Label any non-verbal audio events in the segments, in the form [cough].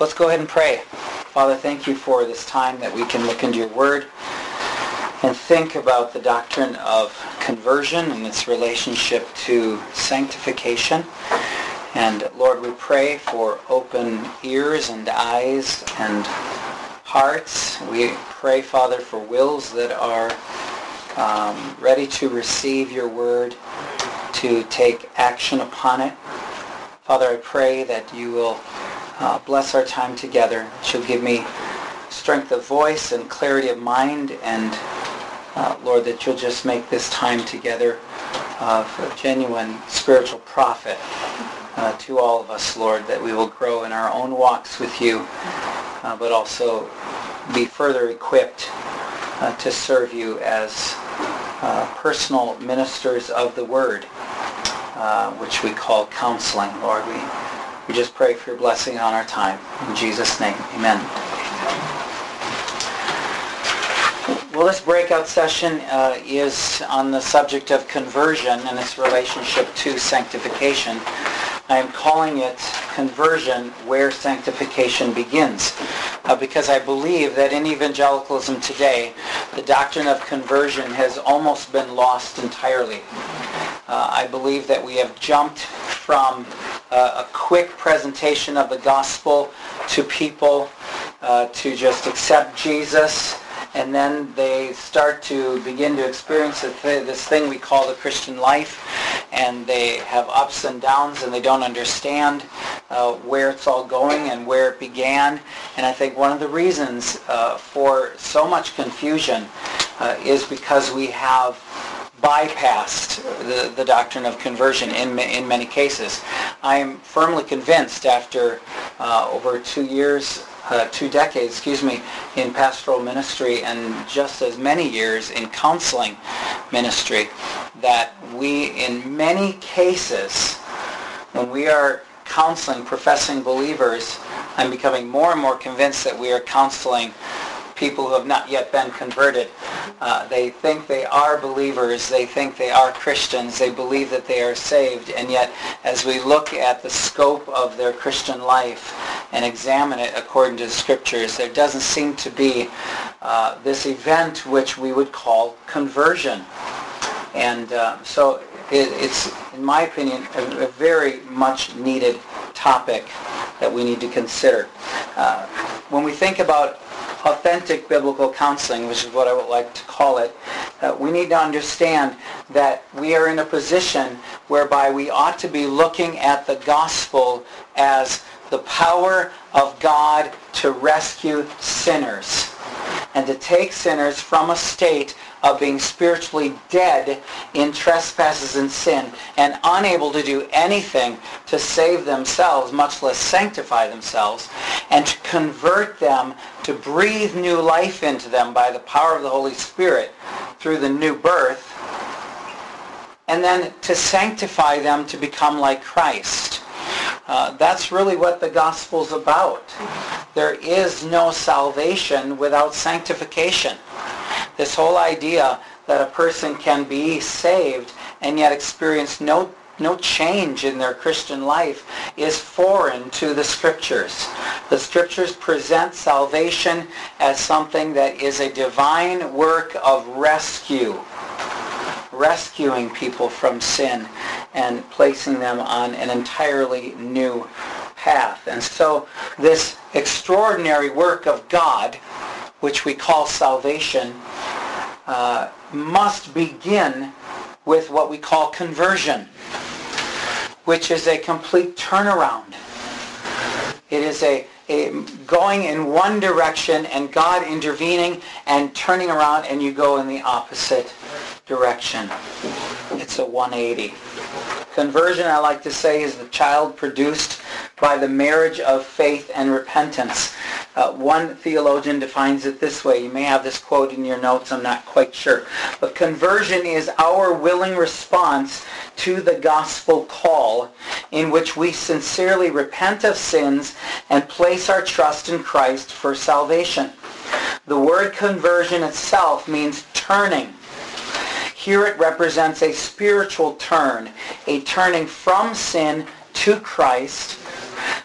Let's go ahead and pray. Father, thank you for this time that we can look into your word and think about the doctrine of conversion and its relationship to sanctification. And Lord, we pray for open ears and eyes and hearts. We pray, Father, for wills that are um, ready to receive your word, to take action upon it. Father, I pray that you will uh, bless our time together. You'll give me strength of voice and clarity of mind and uh, Lord, that you'll just make this time together of genuine spiritual profit uh, to all of us, Lord, that we will grow in our own walks with you, uh, but also be further equipped uh, to serve you as uh, personal ministers of the Word, uh, which we call counseling. Lord, we, we just pray for your blessing on our time. In Jesus' name, amen. Well, this breakout session uh, is on the subject of conversion and its relationship to sanctification. I am calling it conversion where sanctification begins uh, because I believe that in evangelicalism today, the doctrine of conversion has almost been lost entirely. Uh, I believe that we have jumped from uh, a quick presentation of the gospel to people uh, to just accept Jesus and then they start to begin to experience this thing we call the Christian life, and they have ups and downs, and they don't understand uh, where it's all going and where it began. And I think one of the reasons uh, for so much confusion uh, is because we have bypassed the, the doctrine of conversion in, in many cases. I am firmly convinced after uh, over two years uh, two decades, excuse me, in pastoral ministry and just as many years in counseling ministry, that we, in many cases, when we are counseling professing believers, I'm becoming more and more convinced that we are counseling people who have not yet been converted. Uh, they think they are believers. They think they are Christians. They believe that they are saved. And yet, as we look at the scope of their Christian life and examine it according to the Scriptures, there doesn't seem to be uh, this event which we would call conversion. And uh, so it, it's, in my opinion, a, a, very much needed topic that we need to consider. Uh, when we think about authentic biblical counseling, which is what I would like to call it, we need to understand that we are in a position whereby we ought to be looking at the gospel as the power of God to rescue sinners and to take sinners from a state of being spiritually dead in trespasses and sin and unable to do anything to save themselves, much less sanctify themselves, and to convert them, to breathe new life into them by the power of the Holy Spirit through the new birth, and then to sanctify them to become like Christ. Uh, that's really what the gospel's about. There is no salvation without sanctification. This whole idea that a person can be saved and yet experience no no change in their Christian life is foreign to the scriptures. The scriptures present salvation as something that is a divine work of rescue, rescuing people from sin and placing them on an entirely new path. And so this extraordinary work of God, which we call salvation, uh, must begin with what we call conversion, which is a complete turnaround. It is a, a, going in one direction and God intervening and turning around and you go in the opposite direction. It's a 180. Conversion, I like to say, is the child produced by the marriage of faith and repentance. Uh, one theologian defines it this way. You may have this quote in your notes. I'm not quite sure. But conversion is our willing response to the gospel call in which we sincerely repent of sins and place our trust in Christ for salvation. The word conversion itself means turning. Here it represents a spiritual turn, a turning from sin to Christ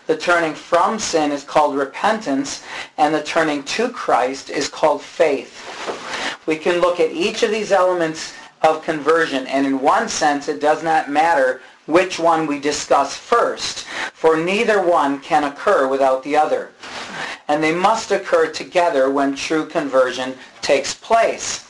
The turning from sin is called repentance, and the turning to Christ is called faith. We can look at each of these elements of conversion, and in one sense it does not matter which one we discuss first, for neither one can occur without the other. And they must occur together when true conversion takes place.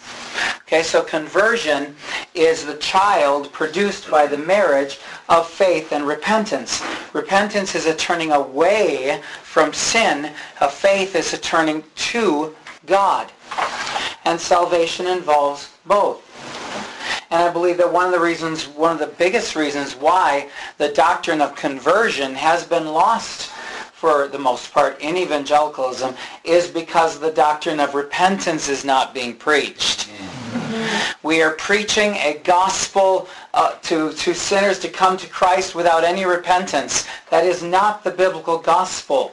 Okay, so conversion is the child produced by the marriage of faith and repentance. Repentance is a turning away from sin. A faith is a turning to God. And salvation involves both. And I believe that one of the reasons, one of the biggest reasons why the doctrine of conversion has been lost for the most part in evangelicalism is because the doctrine of repentance is not being preached. We are preaching a gospel uh, to, to sinners to come to Christ without any repentance. That is not the biblical gospel.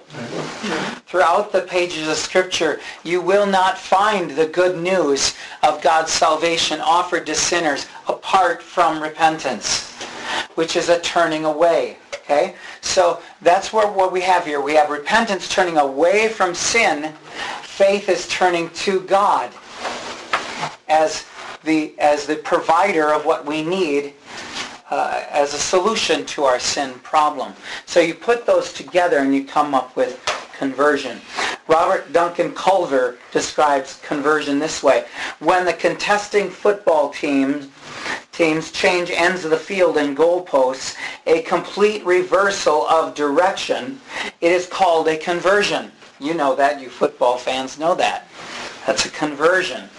Throughout the pages of Scripture, you will not find the good news of God's salvation offered to sinners apart from repentance, which is a turning away. Okay? So that's where, what we have here. We have repentance turning away from sin. Faith is turning to God as the, as the provider of what we need uh, as a solution to our sin problem. So you put those together and you come up with conversion. Robert Duncan Culver describes conversion this way. When the contesting football teams teams change ends of the field and goalposts, a complete reversal of direction, it is called a conversion. You know that, you football fans know that. That's a conversion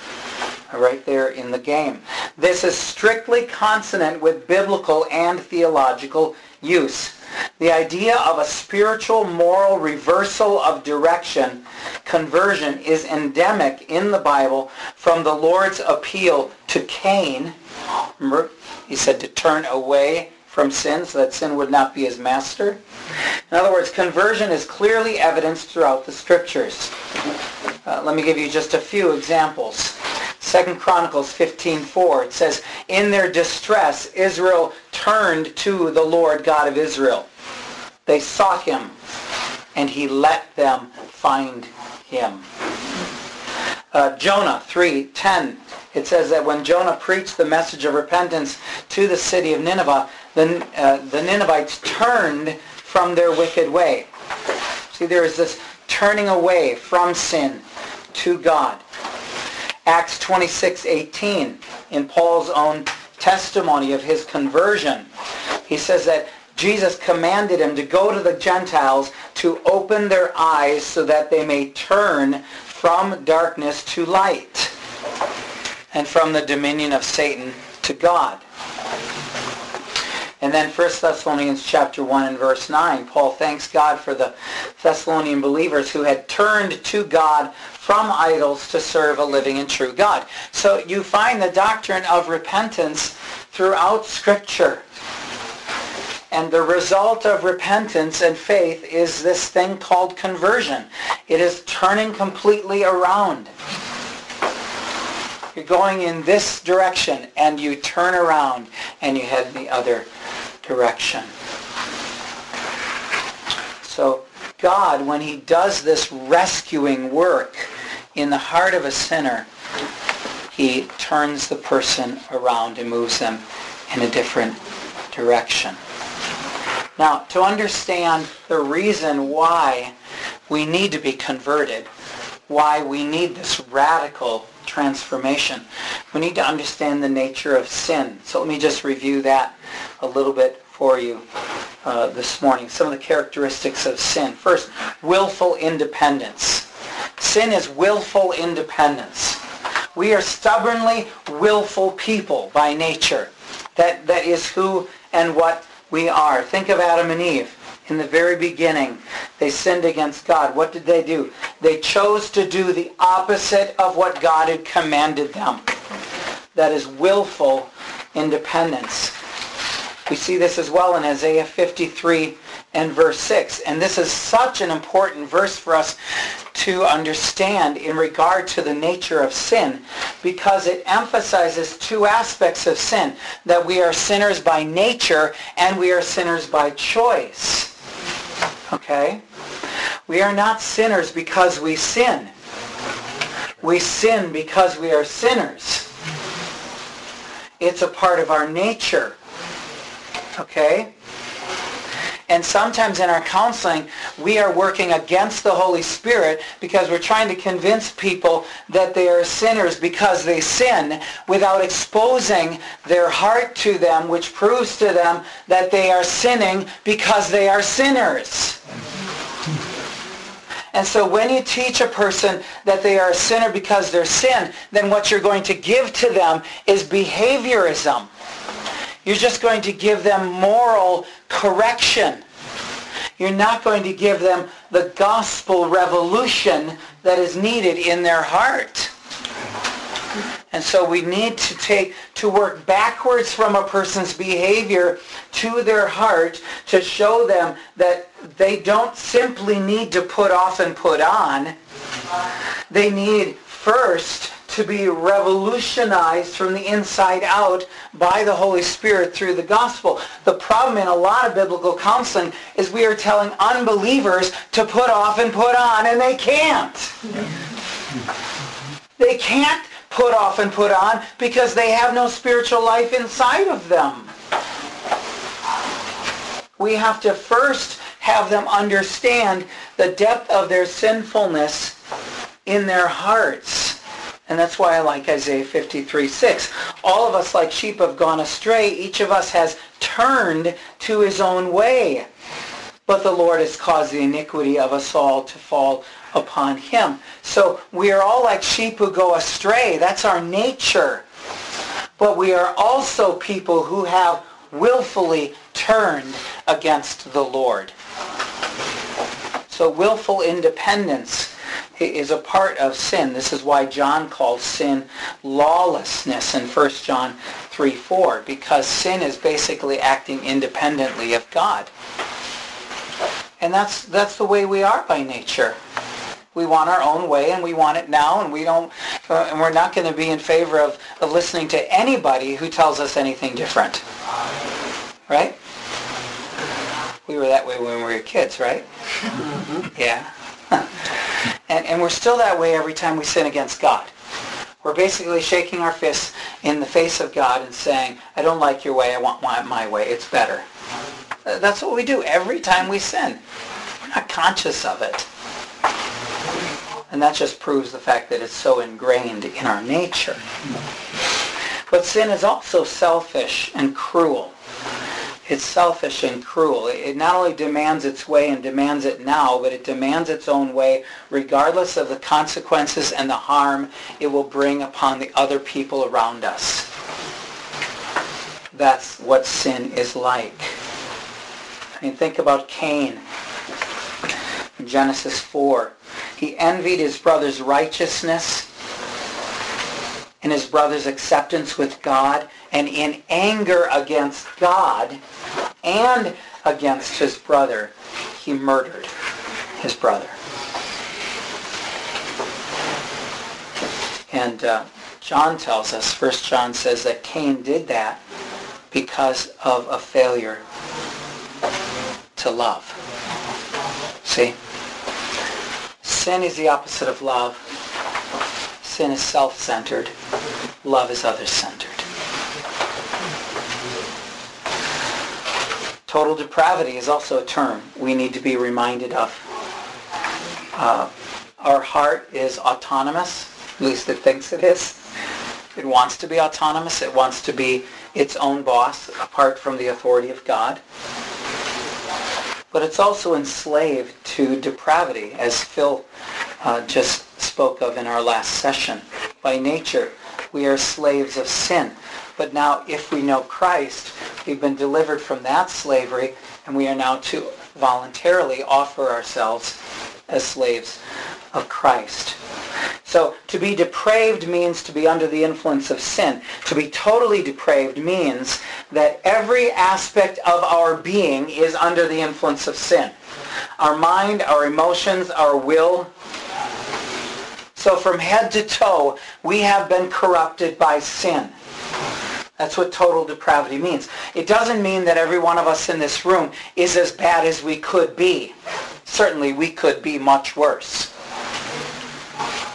right there in the game. This is strictly consonant with biblical and theological use. The idea of a spiritual moral reversal of direction, conversion, is endemic in the Bible from the Lord's appeal to Cain. He said to turn away from sin so that sin would not be his master. In other words, conversion is clearly evidenced throughout the scriptures. Uh, let me give you just a few examples. Second Chronicles 15:4 it says, "In their distress Israel turned to the Lord God of Israel. They sought him, and he let them find him." Uh, Jonah 3:10 it says that when Jonah preached the message of repentance to the city of Nineveh, the, uh, the Ninevites turned from their wicked way. See, there is this turning away from sin to God. Acts 26:18 in Paul's own testimony of his conversion. He says that Jesus commanded him to go to the Gentiles to open their eyes so that they may turn from darkness to light and from the dominion of Satan to God. And then 1 Thessalonians chapter 1 and verse 9, Paul thanks God for the Thessalonian believers who had turned to God from idols to serve a living and true God. So you find the doctrine of repentance throughout Scripture. And the result of repentance and faith is this thing called conversion. It is turning completely around. You're going in this direction and you turn around and you head in the other direction. So God, when he does this rescuing work in the heart of a sinner, he turns the person around and moves them in a different direction. Now, to understand the reason why we need to be converted, why we need this radical transformation, we need to understand the nature of sin. So let me just review that a little bit for you uh, this morning. Some of the characteristics of sin. First, willful independence. Sin is willful independence. We are stubbornly willful people by nature. That, that is who and what we are. Think of Adam and Eve. In the very beginning, they sinned against God. What did they do? They chose to do the opposite of what God had commanded them. That is willful independence. We see this as well in Isaiah 53 and verse 6. And this is such an important verse for us to understand in regard to the nature of sin because it emphasizes two aspects of sin, that we are sinners by nature and we are sinners by choice. Okay? We are not sinners because we sin. We sin because we are sinners. It's a part of our nature. Okay? And sometimes in our counseling, we are working against the Holy Spirit because we're trying to convince people that they are sinners because they sin without exposing their heart to them, which proves to them that they are sinning because they are sinners. And so when you teach a person that they are a sinner because they're sin, then what you're going to give to them is behaviorism. You're just going to give them moral correction. You're not going to give them the gospel revolution that is needed in their heart. And so we need to take to work backwards from a person's behavior to their heart to show them that they don't simply need to put off and put on. They need first to be revolutionized from the inside out by the Holy Spirit through the gospel. The problem in a lot of biblical counseling is we are telling unbelievers to put off and put on, and they can't. They can't put off and put on because they have no spiritual life inside of them. We have to first have them understand the depth of their sinfulness in their hearts. And that's why I like Isaiah 53, 6. All of us like sheep have gone astray. Each of us has turned to his own way. But the Lord has caused the iniquity of us all to fall upon him. So we are all like sheep who go astray. That's our nature. But we are also people who have willfully turned against the Lord. So willful independence is a part of sin. This is why John calls sin lawlessness in 1 John 3, 4, because sin is basically acting independently of God. And that's, that's the way we are by nature. We want our own way and we want it now and we don't, uh, and we're not going to be in favor of, of listening to anybody who tells us anything different. Right? We were that way when we were kids, right? Mm-hmm. Yeah. [laughs] and, and we're still that way every time we sin against God. We're basically shaking our fists in the face of God and saying, I don't like your way, I want my, my way, it's better. Uh, that's what we do every time we sin. We're not conscious of it. And that just proves the fact that it's so ingrained in our nature. But sin is also selfish and cruel. It's selfish and cruel. It not only demands its way and demands it now, but it demands its own way regardless of the consequences and the harm it will bring upon the other people around us. That's what sin is like. I mean, think about Cain in Genesis 4. He envied his brother's righteousness and his brother's acceptance with God, and in anger against God and against his brother, he murdered his brother. And uh, John tells us, First John says that Cain did that because of a failure to love. See? Sin is the opposite of love. Sin is self-centered. Love is other-centered. Total depravity is also a term we need to be reminded of. Uh, our heart is autonomous, at least it thinks it is. It wants to be autonomous. It wants to be its own boss apart from the authority of God but it's also enslaved to depravity, as Phil uh, just spoke of in our last session. By nature, we are slaves of sin. But now, if we know Christ, we've been delivered from that slavery, and we are now to voluntarily offer ourselves as slaves of Christ. So to be depraved means to be under the influence of sin. To be totally depraved means that every aspect of our being is under the influence of sin. Our mind, our emotions, our will. So from head to toe, we have been corrupted by sin. That's what total depravity means. It doesn't mean that every one of us in this room is as bad as we could be. Certainly we could be much worse.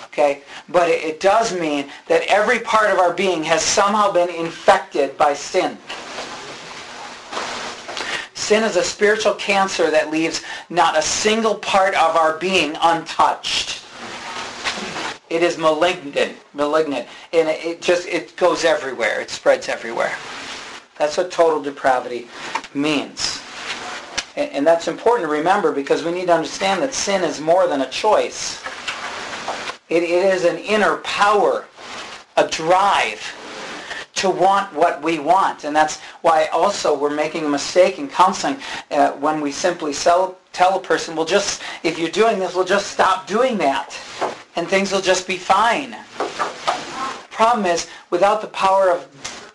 Okay? But it does mean that every part of our being has somehow been infected by sin. Sin is a spiritual cancer that leaves not a single part of our being untouched. It is malignant, malignant, and it just it goes everywhere. It spreads everywhere. That's what total depravity means. And, and that's important to remember because we need to understand that sin is more than a choice. It, it is an inner power, a drive to want what we want. And that's why also we're making a mistake in counseling uh, when we simply sell, tell a person, well, just, if you're doing this, we'll just stop doing that. And things will just be fine. Problem is, without the power of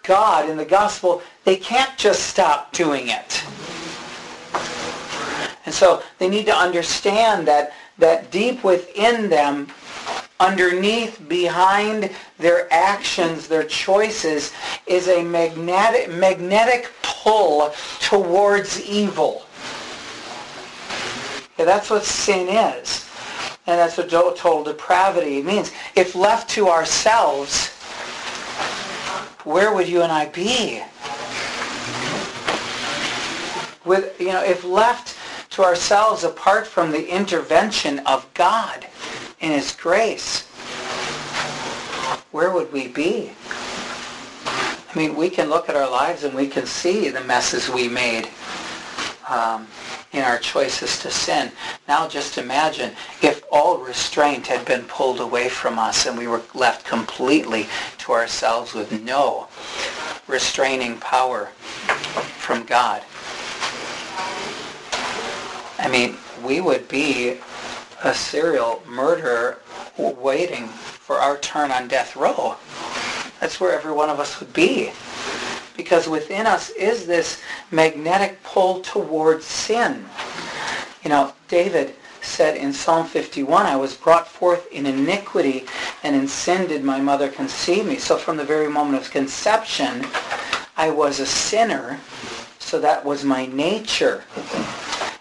God in the gospel, they can't just stop doing it. And so they need to understand that, that deep within them underneath, behind their actions, their choices, is a magnetic, magnetic pull towards evil. Yeah, that's what sin is. And that's what total depravity means. If left to ourselves, where would you and I be? With, you know, if left to ourselves apart from the intervention of God, in His grace, where would we be? I mean, we can look at our lives and we can see the messes we made um, in our choices to sin. Now just imagine if all restraint had been pulled away from us and we were left completely to ourselves with no restraining power from God. I mean, we would be a serial murderer waiting for our turn on death row. That's where every one of us would be. Because within us is this magnetic pull towards sin. You know, David said in Psalm 51, I was brought forth in iniquity, and in sin did my mother conceive me. So from the very moment of conception, I was a sinner, so that was my nature.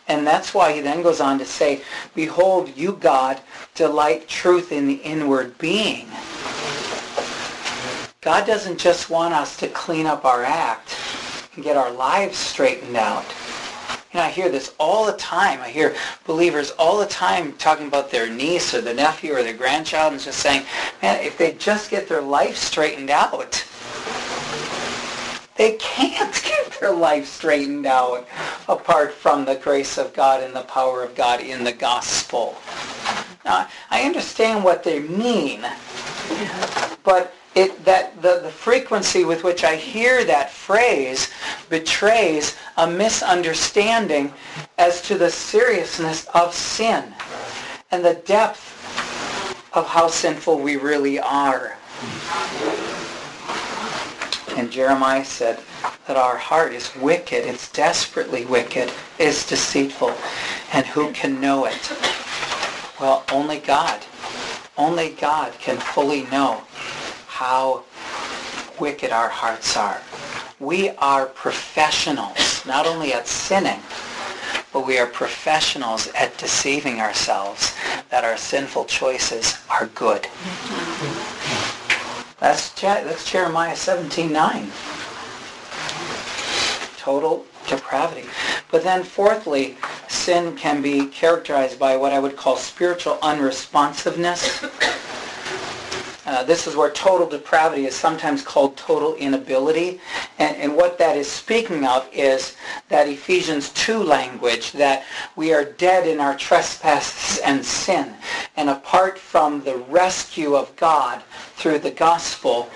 And that's why he then goes on to say, Behold, you, God, delight truth in the inward being. God doesn't just want us to clean up our act and get our lives straightened out. You know, I hear this all the time. I hear believers all the time talking about their niece or their nephew or their grandchild and just saying, man, if they just get their life straightened out, they can't [laughs] get their life straightened out apart from the grace of God and the power of God in the gospel. Now, I understand what they mean, but it, that the, the frequency with which I hear that phrase betrays a misunderstanding as to the seriousness of sin and the depth of how sinful we really are. And Jeremiah said that our heart is wicked. It's desperately wicked. It's deceitful. And who can know it? Well, only God. Only God can fully know how wicked our hearts are. We are professionals, not only at sinning, but we are professionals at deceiving ourselves that our sinful choices are good. That's, that's Jeremiah 17.9. Total depravity. But then fourthly, sin can be characterized by what I would call spiritual unresponsiveness. Uh, this is where total depravity is sometimes called total inability. And, and what that is speaking of is that Ephesians 2 language, that we are dead in our trespasses and sin. And apart from the rescue of God through the gospel,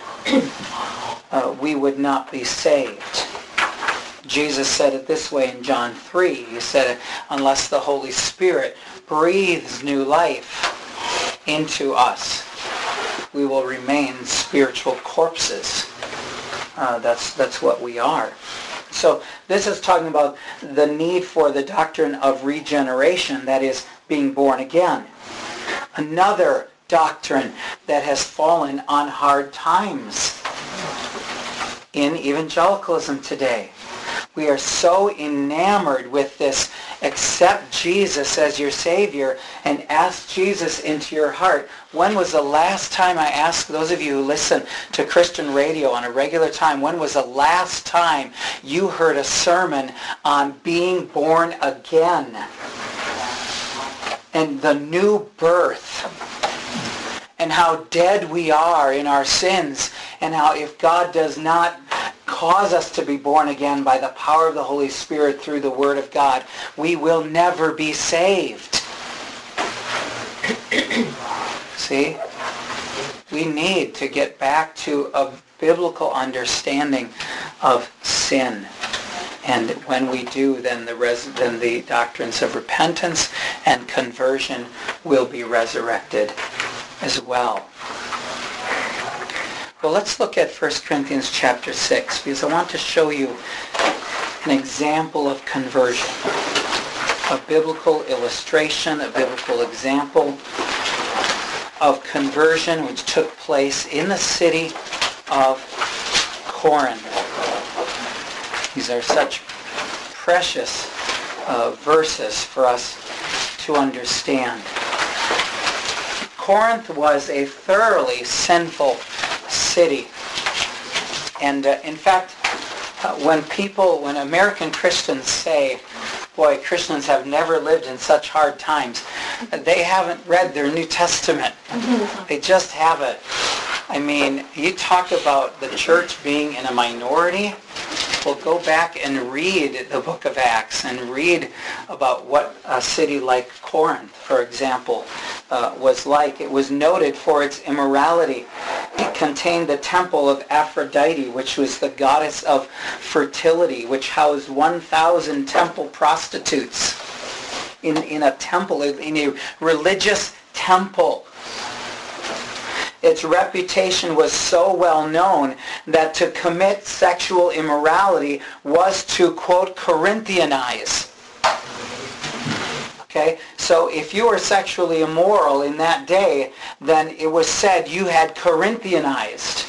uh, we would not be saved. Jesus said it this way in John 3. He said, unless the Holy Spirit breathes new life into us, we will remain spiritual corpses. Uh, that's, that's what we are. So this is talking about the need for the doctrine of regeneration, that is, being born again. Another doctrine that has fallen on hard times in evangelicalism today. We are so enamored with this accept Jesus as your Savior and ask Jesus into your heart. When was the last time I asked those of you who listen to Christian radio on a regular time, when was the last time you heard a sermon on being born again and the new birth? and how dead we are in our sins and how if God does not cause us to be born again by the power of the Holy Spirit through the Word of God, we will never be saved. [clears throat] See? We need to get back to a biblical understanding of sin. And when we do, then the, res- then the doctrines of repentance and conversion will be resurrected as well. Well, let's look at 1 Corinthians chapter 6 because I want to show you an example of conversion, a biblical illustration, a biblical example of conversion which took place in the city of Corinth. These are such precious uh, verses for us to understand. Corinth was a thoroughly sinful city. And uh, in fact, uh, when people, when American Christians say, boy, Christians have never lived in such hard times, they haven't read their New Testament. [laughs] they just haven't. I mean, you talk about the church being in a minority. Well, go back and read the book of Acts and read about what a city like Corinth, for example, uh, was like. It was noted for its immorality. It contained the temple of Aphrodite, which was the goddess of fertility, which housed 1,000 temple prostitutes in, in a temple, in a religious temple. Its reputation was so well known that to commit sexual immorality was to, quote, Corinthianize. Okay, so if you were sexually immoral in that day, then it was said you had Corinthianized.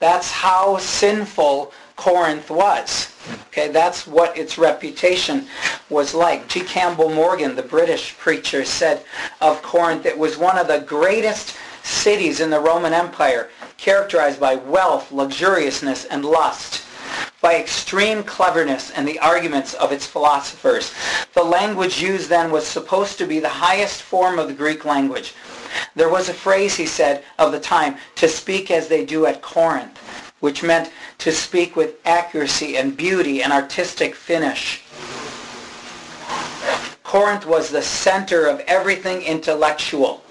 That's how sinful Corinth was. Okay, that's what its reputation was like. G. Campbell Morgan, the British preacher, said of Corinth, it was one of the greatest cities in the Roman Empire, characterized by wealth, luxuriousness, and lust, by extreme cleverness and the arguments of its philosophers. The language used then was supposed to be the highest form of the Greek language. There was a phrase, he said, of the time, to speak as they do at Corinth, which meant to speak with accuracy and beauty and artistic finish. Corinth was the center of everything intellectual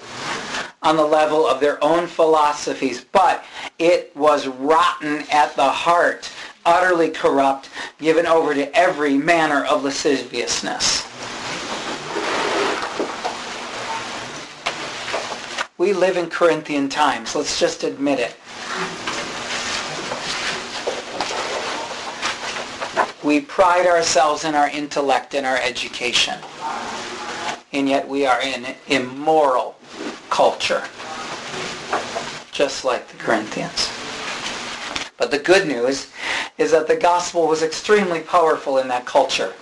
on the level of their own philosophies, but it was rotten at the heart, utterly corrupt, given over to every manner of lasciviousness. We live in Corinthian times. Let's just admit it. We pride ourselves in our intellect and our education. And yet we are in immoral culture, just like the Corinthians. But the good news is that the gospel was extremely powerful in that culture.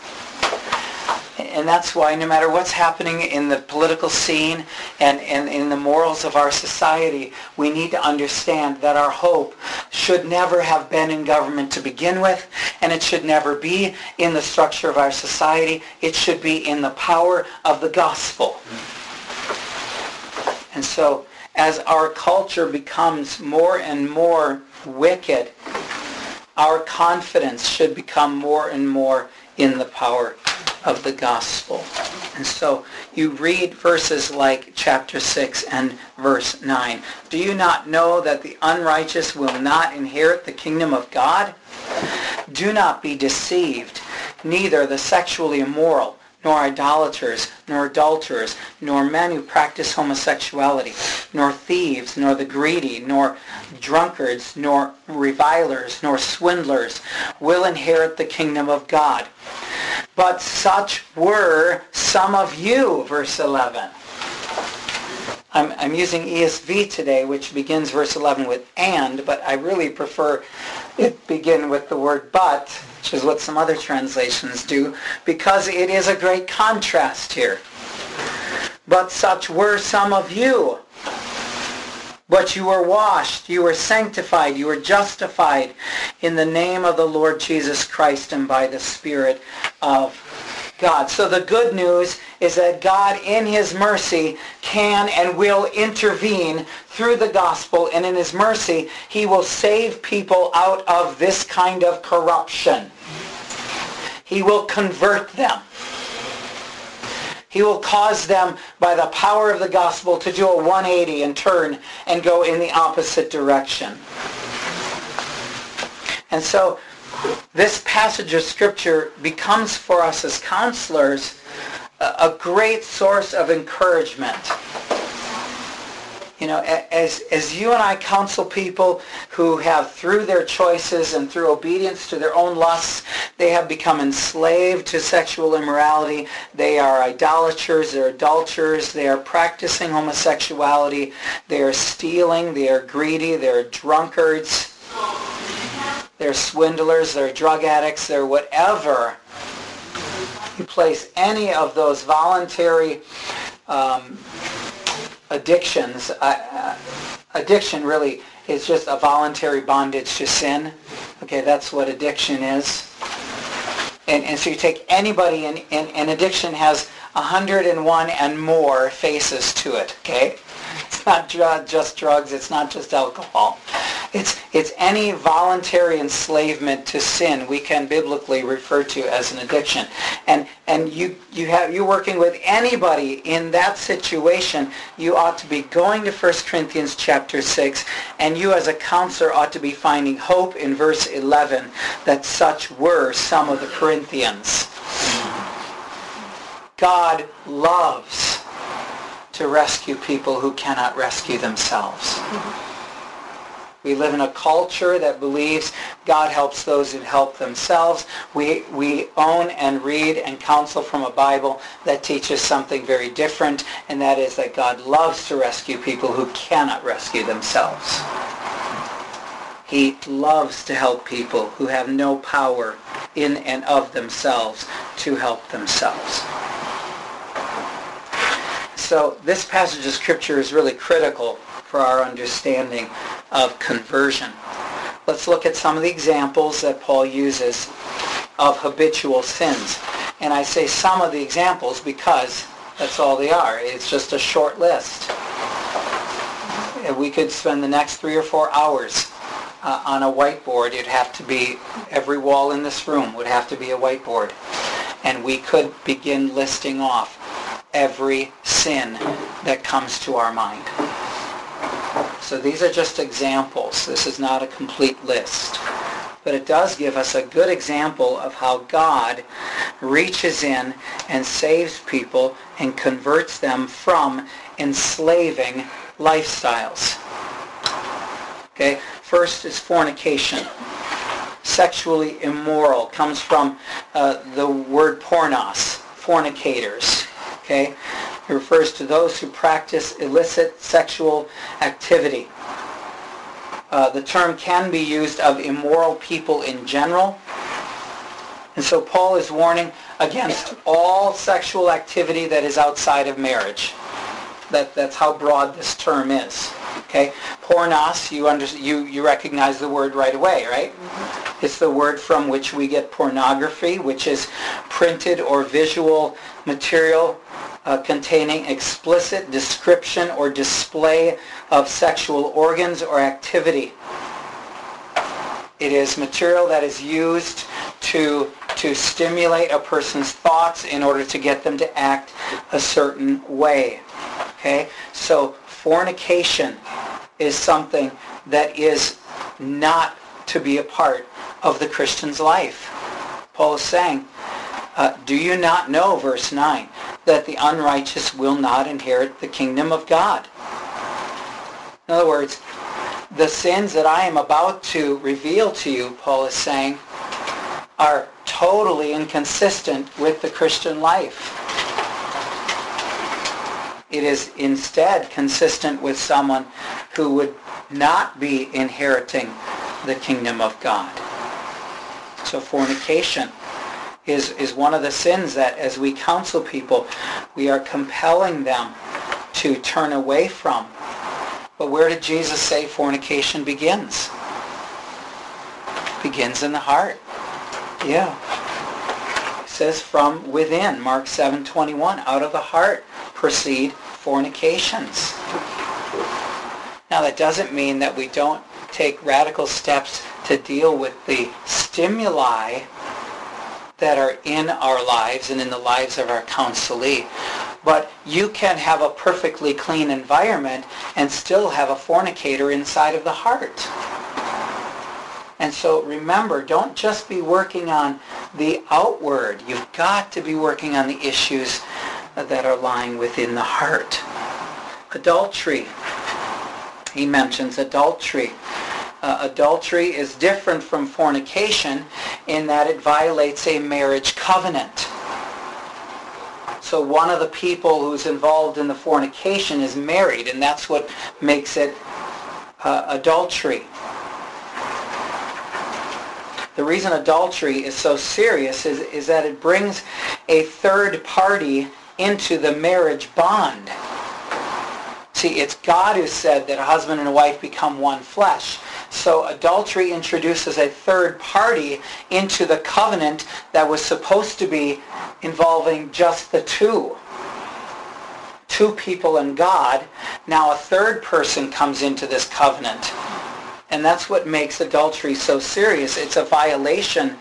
And that's why no matter what's happening in the political scene and, and in the morals of our society, we need to understand that our hope should never have been in government to begin with, and it should never be in the structure of our society. It should be in the power of the gospel. And so as our culture becomes more and more wicked, our confidence should become more and more in the power of the gospel. And so you read verses like chapter 6 and verse 9. Do you not know that the unrighteous will not inherit the kingdom of God? Do not be deceived. Neither the sexually immoral, nor idolaters, nor adulterers, nor men who practice homosexuality, nor thieves, nor the greedy, nor drunkards, nor revilers, nor swindlers will inherit the kingdom of God. But such were some of you, verse 11. I'm, I'm using ESV today, which begins verse 11 with and, but I really prefer it begin with the word but, which is what some other translations do, because it is a great contrast here. But such were some of you. But you were washed, you were sanctified, you were justified in the name of the Lord Jesus Christ and by the Spirit of God. So the good news is that God in his mercy can and will intervene through the gospel and in his mercy he will save people out of this kind of corruption. He will convert them. He will cause them by the power of the gospel to do a 180 and turn and go in the opposite direction. And so this passage of Scripture becomes for us as counselors a great source of encouragement. You know, as, as you and I counsel people who have, through their choices and through obedience to their own lusts, they have become enslaved to sexual immorality. They are idolaters, they're adulterers, they are practicing homosexuality, they are stealing, they are greedy, they're drunkards they're swindlers, they're drug addicts, they're whatever. You place any of those voluntary um, addictions, uh, uh, addiction really is just a voluntary bondage to sin. Okay, that's what addiction is. And, and so you take anybody, and, and, and addiction has 101 and more faces to it, okay? It's not just drugs, it's not just alcohol. It's, it's any voluntary enslavement to sin we can biblically refer to as an addiction. And, and you, you have, you're working with anybody in that situation, you ought to be going to 1 Corinthians chapter 6, and you as a counselor ought to be finding hope in verse 11 that such were some of the Corinthians. God loves to rescue people who cannot rescue themselves. We live in a culture that believes God helps those who help themselves. We, we own and read and counsel from a Bible that teaches something very different, and that is that God loves to rescue people who cannot rescue themselves. He loves to help people who have no power in and of themselves to help themselves. So this passage of Scripture is really critical for our understanding of conversion. Let's look at some of the examples that Paul uses of habitual sins. And I say some of the examples because that's all they are. It's just a short list. We could spend the next three or four hours uh, on a whiteboard. It'd have to be, every wall in this room would have to be a whiteboard. And we could begin listing off every sin that comes to our mind. So these are just examples. This is not a complete list. But it does give us a good example of how God reaches in and saves people and converts them from enslaving lifestyles. Okay, first is fornication. Sexually immoral comes from uh, the word pornos, fornicators. Okay, it refers to those who practice illicit sexual activity. Uh, the term can be used of immoral people in general. And so Paul is warning against all sexual activity that is outside of marriage. That, that's how broad this term is. Okay, pornos, you, under, you, you recognize the word right away, right? Mm-hmm. It's the word from which we get pornography, which is printed or visual material uh, containing explicit description or display of sexual organs or activity. It is material that is used to, to stimulate a person's thoughts in order to get them to act a certain way. Okay? So fornication is something that is not to be a part of the Christian's life. Paul is saying, uh, do you not know, verse 9, that the unrighteous will not inherit the kingdom of God? In other words, the sins that I am about to reveal to you, Paul is saying, are totally inconsistent with the Christian life. it is instead consistent with someone who would not be inheriting the kingdom of God. So fornication is, is one of the sins that as we counsel people, we are compelling them to turn away from. But where did Jesus say fornication begins? Begins in the heart. Yeah. It says from within, Mark 7:21, out of the heart proceed fornications. Now that doesn't mean that we don't take radical steps to deal with the stimuli that are in our lives and in the lives of our counselee. But you can have a perfectly clean environment and still have a fornicator inside of the heart. And so remember, don't just be working on the outward. You've got to be working on the issues that are lying within the heart. Adultery. He mentions adultery. Uh, adultery is different from fornication in that it violates a marriage covenant. So one of the people who's involved in the fornication is married, and that's what makes it uh, adultery. The reason adultery is so serious is, is that it brings a third party into the marriage bond. See, it's God who said that a husband and a wife become one flesh. So adultery introduces a third party into the covenant that was supposed to be involving just the two. Two people and God. Now a third person comes into this covenant. And that's what makes adultery so serious. It's a violation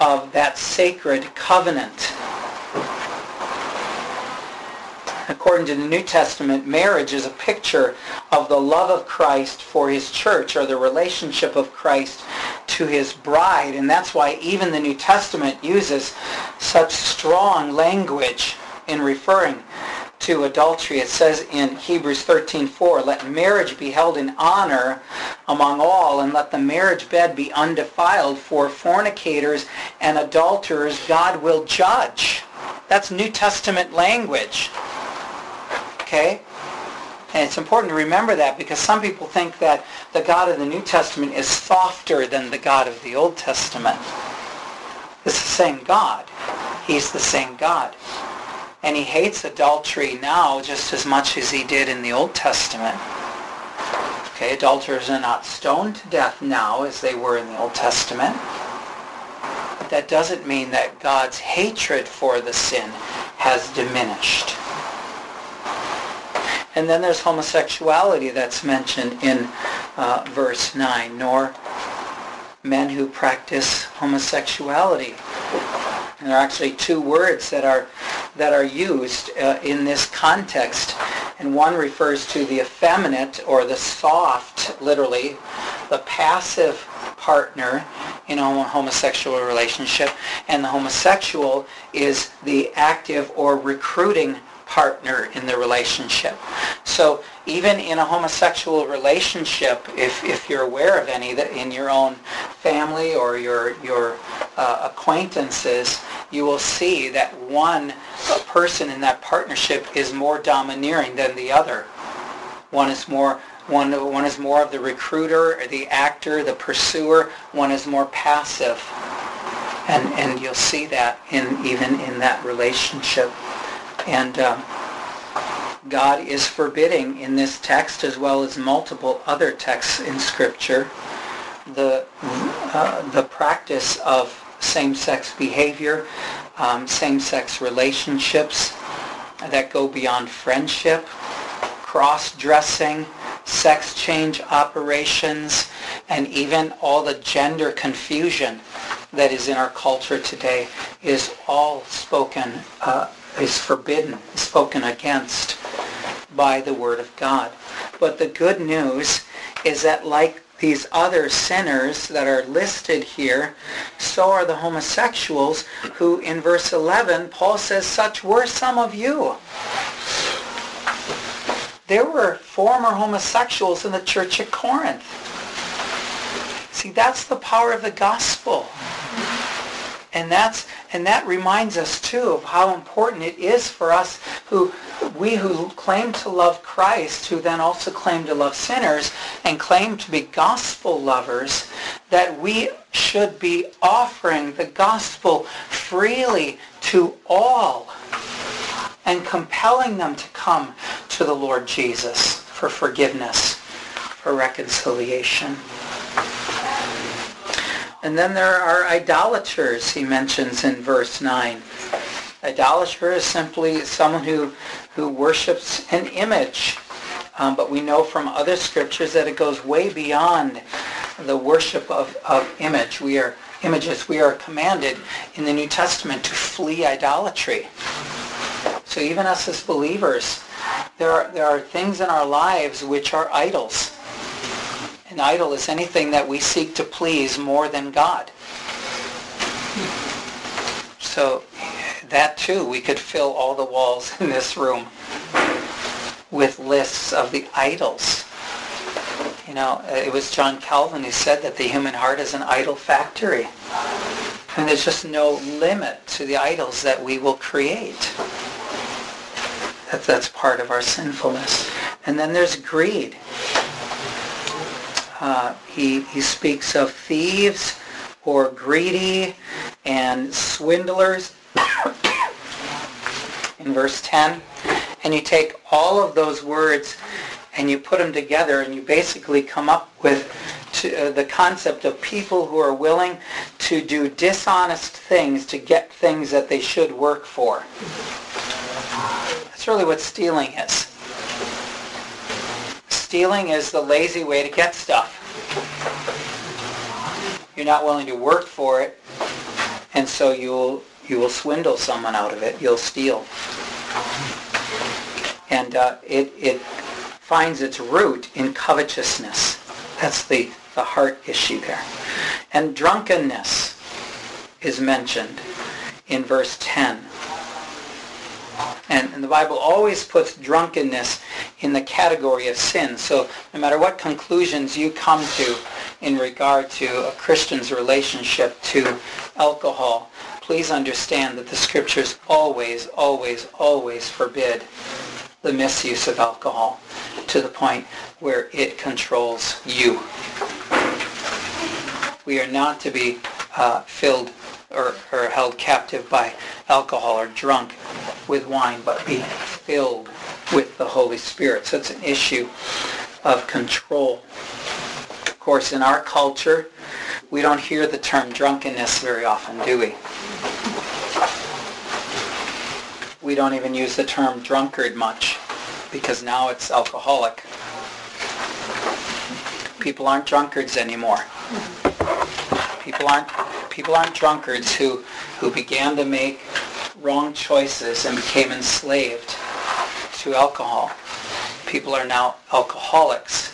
of that sacred covenant. According to the New Testament, marriage is a picture of the love of Christ for his church or the relationship of Christ to his bride. And that's why even the New Testament uses such strong language in referring to adultery. It says in Hebrews 13:4, "Let marriage be held in honor among all, and let the marriage bed be undefiled, for fornicators and adulterers God will judge." That's New Testament language. Okay? And it's important to remember that because some people think that the God of the New Testament is softer than the God of the Old Testament. It's the same God. He's the same God. And he hates adultery now just as much as he did in the Old Testament. Okay, adulterers are not stoned to death now as they were in the Old Testament. But that doesn't mean that God's hatred for the sin has diminished. And then there's homosexuality that's mentioned in uh, verse 9, nor men who practice homosexuality. And there are actually two words that are that are used uh, in this context. And one refers to the effeminate or the soft, literally, the passive partner in a homosexual relationship. And the homosexual is the active or recruiting partner in the relationship. So even in a homosexual relationship, if, if you're aware of any that in your own family or your, your uh, acquaintances, you will see that one person in that partnership is more domineering than the other. One is more one, one is more of the recruiter, the actor, the pursuer. One is more passive. And, and you'll see that in even in that relationship. And uh, God is forbidding in this text as well as multiple other texts in Scripture the, uh, the practice of same-sex behavior, um, same-sex relationships that go beyond friendship, cross-dressing, sex change operations, and even all the gender confusion that is in our culture today is all spoken uh, is forbidden, spoken against by the Word of God. But the good news is that like these other sinners that are listed here, so are the homosexuals who in verse 11, Paul says, such were some of you. There were former homosexuals in the church at Corinth. See, that's the power of the gospel. And that's and that reminds us too of how important it is for us who we who claim to love Christ, who then also claim to love sinners and claim to be gospel lovers, that we should be offering the gospel freely to all and compelling them to come to the Lord Jesus for forgiveness, for reconciliation. And then there are idolaters, he mentions in verse 9. Idolater is simply someone who, who worships an image. Um, but we know from other scriptures that it goes way beyond the worship of, of image. We are images. We are commanded in the New Testament to flee idolatry. So even us as believers, there are, there are things in our lives which are idols. An idol is anything that we seek to please more than God. So that too, we could fill all the walls [laughs] in this room with lists of the idols. You know, uh, it was John Calvin who said that the human heart is an idol factory. And there's just no limit to the idols that we will create. That, that's part of our sinfulness. And then there's greed. Uh, he, he speaks of thieves or greedy and swindlers [coughs] in verse 10. And you take all of those words and you put them together and you basically come up with to, uh, the concept of people who are willing to do dishonest things to get things that they should work for. That's really what stealing is. Stealing is the lazy way to get stuff. You're not willing to work for it, and so you'll you will swindle someone out of it. You'll steal, and uh, it it finds its root in covetousness. That's the the heart issue there, and drunkenness is mentioned in verse 10. And, the Bible always puts drunkenness in the category of sin. So no matter what conclusions you come to in regard to a Christian's relationship to alcohol, please understand that the scriptures always, always, always forbid the misuse of alcohol to the point where it controls you. We are not to be uh, filled or, or held captive by alcohol or drunk with wine, but be filled with the Holy Spirit. So it's an issue of control. Of course, in our culture, we don't hear the term drunkenness very often, do we? We don't even use the term drunkard much because now it's alcoholic. People aren't drunkards anymore. People aren't people aren't drunkards who who began to make wrong choices and became enslaved to alcohol. People are now alcoholics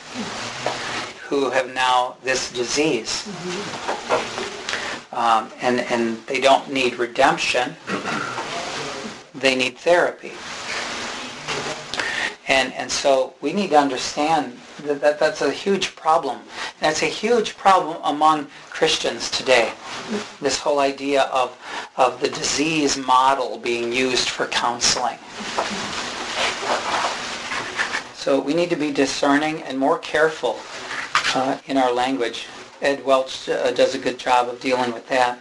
who have now this disease. Um, and, and they don't need redemption. They need therapy. And, and so we need to understand that, that that's a huge problem. It's a huge problem among Christians today. This whole idea of, of the disease model being used for counseling. So we need to be discerning and more careful uh, in our language. Ed Welch uh, does a good job of dealing with that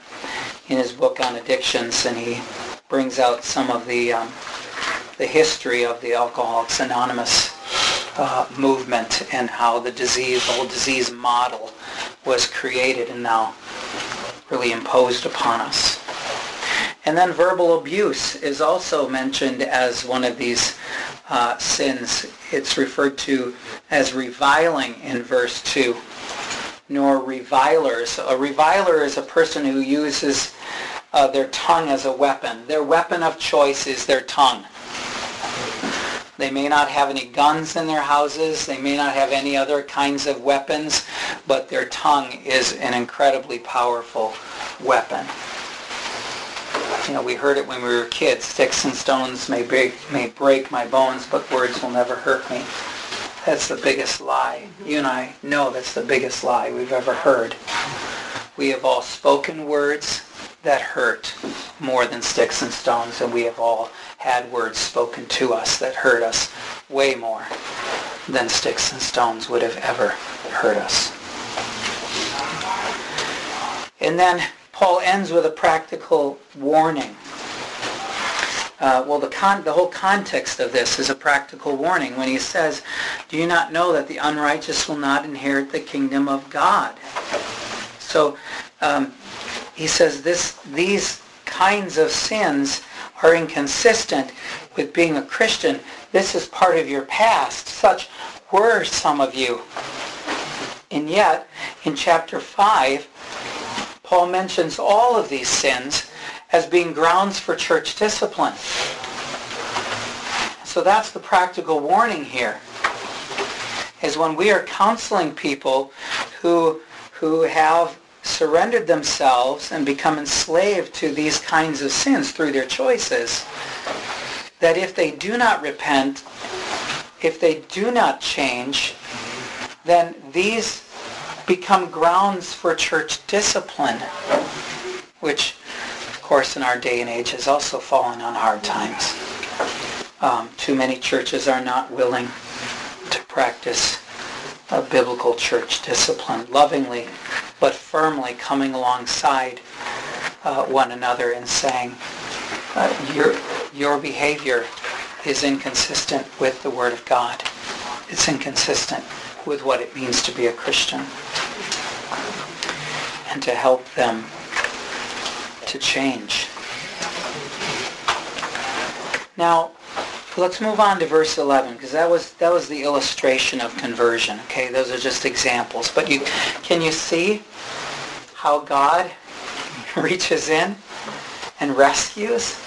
in his book on addictions, and he brings out some of the um, the history of the Alcoholics Anonymous uh, movement and how the disease, the whole disease model was created and now really imposed upon us. And then verbal abuse is also mentioned as one of these uh, sins. It's referred to as reviling in verse 2, nor revilers. A reviler is a person who uses uh, their tongue as a weapon. Their weapon of choice is their tongue. They may not have any guns in their houses. They may not have any other kinds of weapons, but their tongue is an incredibly powerful weapon. You know, we heard it when we were kids. Sticks and stones may break, may break my bones, but words will never hurt me. That's the biggest lie. You and I know that's the biggest lie we've ever heard. We have all spoken words that hurt more than sticks and stones, and we have all had words spoken to us that hurt us way more than sticks and stones would have ever hurt us. And then Paul ends with a practical warning. Uh, well, the, con- the whole context of this is a practical warning when he says, do you not know that the unrighteous will not inherit the kingdom of God? So um, he says this, these kinds of sins are inconsistent with being a Christian. This is part of your past. Such were some of you. And yet, in chapter 5, Paul mentions all of these sins as being grounds for church discipline. So that's the practical warning here, is when we are counseling people who, who have surrendered themselves and become enslaved to these kinds of sins through their choices, that if they do not repent, if they do not change, then these become grounds for church discipline, which, of course, in our day and age has also fallen on hard times. Um, too many churches are not willing to practice a biblical church discipline lovingly but firmly coming alongside uh, one another and saying, uh, your, your behavior is inconsistent with the Word of God. It's inconsistent with what it means to be a Christian. And to help them to change. Now, let's move on to verse 11 because that was that was the illustration of conversion. Okay, those are just examples. But you can you see how God [laughs] reaches in and rescues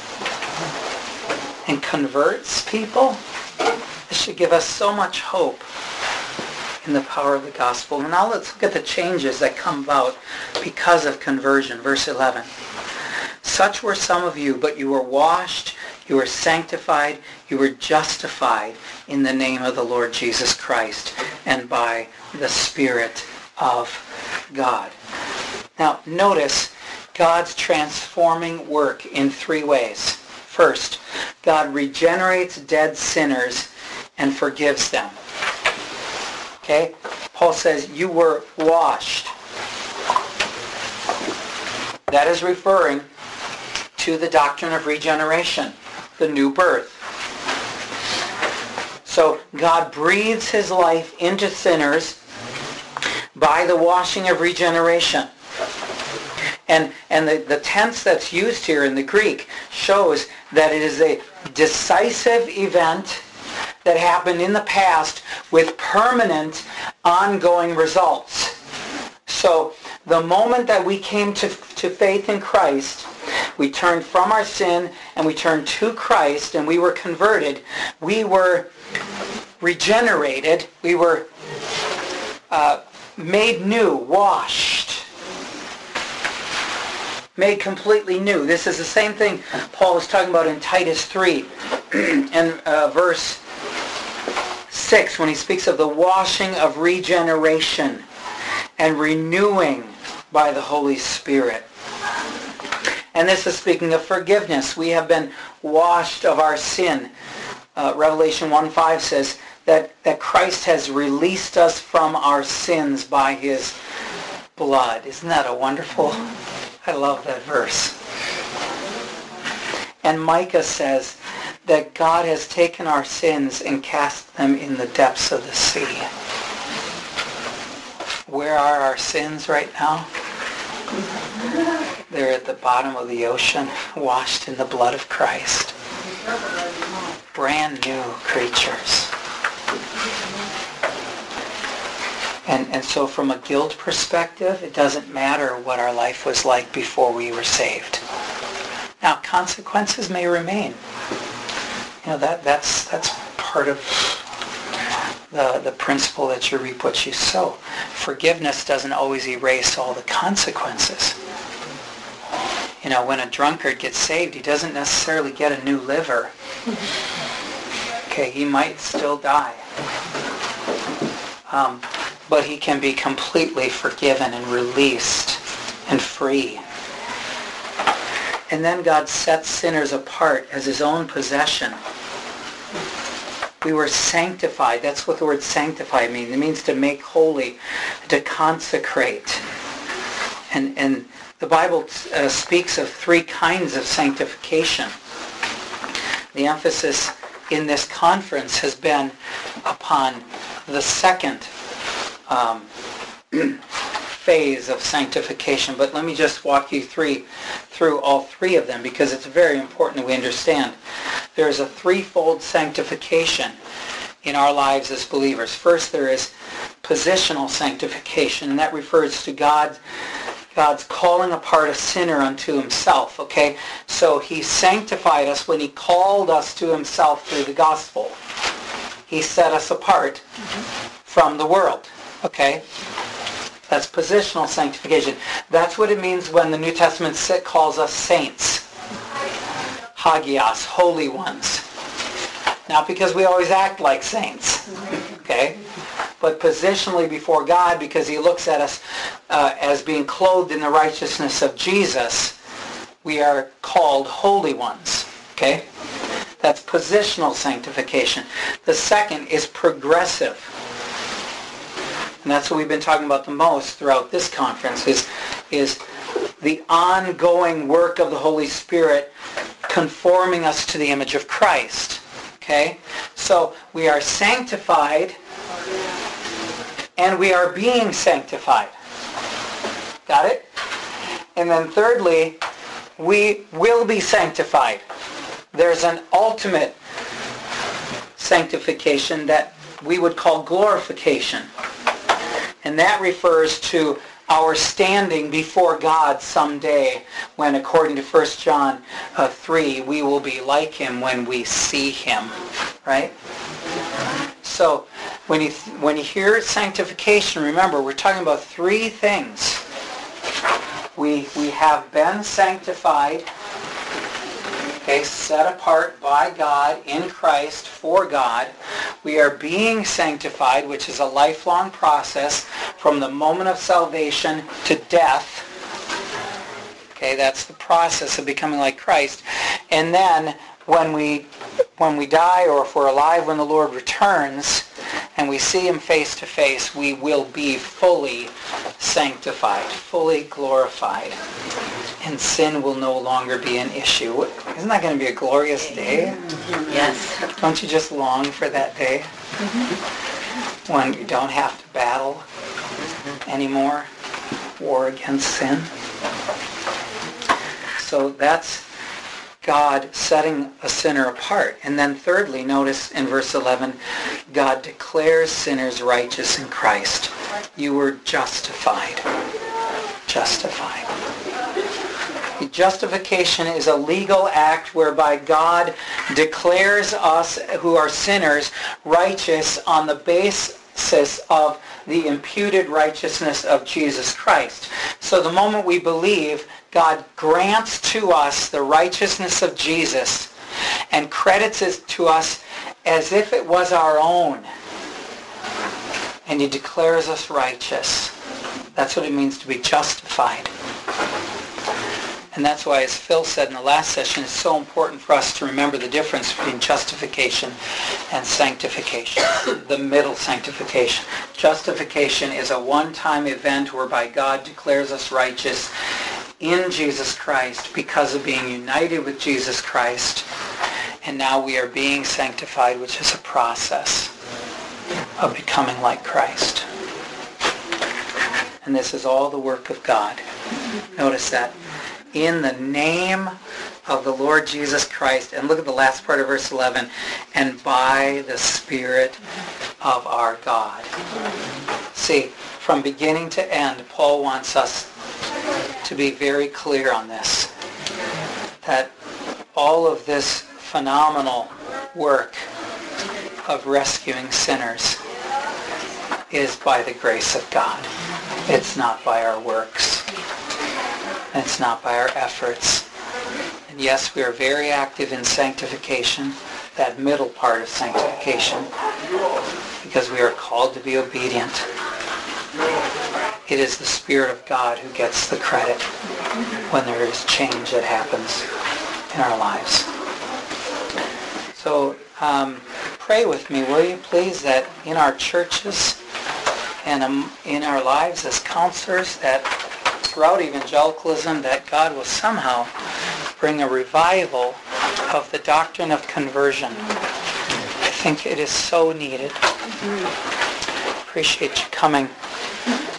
and converts people. This should give us so much hope in the power of the gospel. And now let's look at the changes that come about because of conversion. Verse 11. Such were some of you, but you were washed, you were sanctified, you were justified in the name of the Lord Jesus Christ and by the Spirit of God. Now, notice God's transforming work in three ways. First, God regenerates dead sinners and forgives them. Okay? Paul says, you were washed. That is referring to the doctrine of regeneration, the new birth. So God breathes his life into sinners by the washing of regeneration. And, and the, the tense that's used here in the Greek shows that it is a decisive event that happened in the past with permanent ongoing results. So the moment that we came to, to faith in Christ, we turned from our sin and we turned to Christ and we were converted. We were regenerated. We were uh, made new, washed made completely new. This is the same thing Paul was talking about in Titus 3 [clears throat] and uh, verse 6 when he speaks of the washing of regeneration and renewing by the Holy Spirit. And this is speaking of forgiveness. We have been washed of our sin. Uh, Revelation 1.5 says that, that Christ has released us from our sins by his blood. Isn't that a wonderful I love that verse. And Micah says that God has taken our sins and cast them in the depths of the sea. Where are our sins right now? They're at the bottom of the ocean, washed in the blood of Christ. Brand new creatures. And, and so from a guilt perspective, it doesn't matter what our life was like before we were saved. Now, consequences may remain. You know, that, that's, that's part of the, the principle that you reap what you sow. Forgiveness doesn't always erase all the consequences. You know, when a drunkard gets saved, he doesn't necessarily get a new liver. Okay, he might still die. Um, but he can be completely forgiven and released and free. And then God sets sinners apart as his own possession. We were sanctified. That's what the word sanctify means. It means to make holy, to consecrate. And, and the Bible uh, speaks of three kinds of sanctification. The emphasis in this conference has been upon the second um, [clears throat] phase of sanctification. But let me just walk you through, through all three of them because it's very important that we understand. There's a threefold sanctification in our lives as believers. First, there is positional sanctification, and that refers to God God's calling apart a sinner unto himself, okay? So he sanctified us when he called us to himself through the gospel. He set us apart mm-hmm. from the world, okay? That's positional sanctification. That's what it means when the New Testament calls us saints. Hagios, holy ones. Not because we always act like saints, okay? But positionally before God because he looks at us uh, as being clothed in the righteousness of Jesus, we are called holy ones, okay? That's positional sanctification. The second is progressive and that's what we've been talking about the most throughout this conference is, is the ongoing work of the Holy Spirit conforming us to the image of Christ. Okay? So we are sanctified and we are being sanctified. Got it? And then thirdly, we will be sanctified. There's an ultimate sanctification that we would call glorification. And that refers to our standing before God someday when, according to 1 John uh, 3, we will be like him when we see him. Right? So when you, when you hear sanctification, remember, we're talking about three things. We, we have been sanctified okay, set apart by God in Christ for God. We are being sanctified, which is a lifelong process from the moment of salvation to death. Okay, that's the process of becoming like Christ. And then when we when we die or if we're alive when the Lord returns and we see him face to face, we will be fully sanctified, fully glorified. And sin will no longer be an issue. Isn't that going to be a glorious day? Yes. Don't you just long for that day? Mm-hmm. When you don't have to battle anymore, war against sin. So that's God setting a sinner apart. And then thirdly, notice in verse 11, God declares sinners righteous in Christ. You were justified. Justified. Justification is a legal act whereby God declares us who are sinners righteous on the basis of the imputed righteousness of Jesus Christ. So the moment we believe, God grants to us the righteousness of Jesus and credits it to us as if it was our own. And he declares us righteous. That's what it means to be justified. And that's why, as Phil said in the last session, it's so important for us to remember the difference between justification and sanctification, [coughs] the middle sanctification. Justification is a one-time event whereby God declares us righteous in Jesus Christ because of being united with Jesus Christ. And now we are being sanctified, which is a process of becoming like Christ. And this is all the work of God. Notice that in the name of the Lord Jesus Christ. And look at the last part of verse 11. And by the Spirit of our God. See, from beginning to end, Paul wants us to be very clear on this. That all of this phenomenal work of rescuing sinners is by the grace of God. It's not by our works. It's not by our efforts. And yes, we are very active in sanctification, that middle part of sanctification, because we are called to be obedient. it is the Spirit of God who gets the credit when there is change that happens in our lives. So um, pray with me, will you please, that in our churches and um, in our lives as counselors, that throughout evangelicalism, that God will somehow bring a revival of the doctrine of conversion. I think it is so needed. Appreciate you coming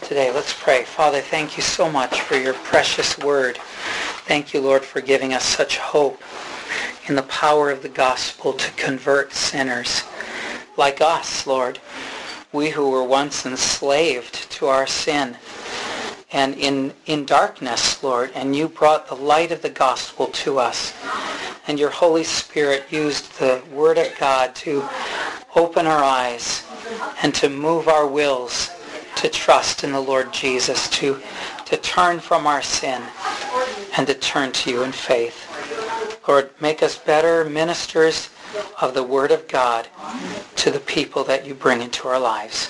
today. Let's pray. Father, thank you so much for your precious word. Thank you, Lord, for giving us such hope in the power of the gospel to convert sinners like us, Lord. We who were once enslaved to our sin and in, in darkness, Lord, and you brought the light of the gospel to us. And your Holy Spirit used the Word of God to open our eyes and to move our wills to trust in the Lord Jesus, to, to turn from our sin and to turn to you in faith. Lord, make us better ministers of the Word of God to the people that you bring into our lives.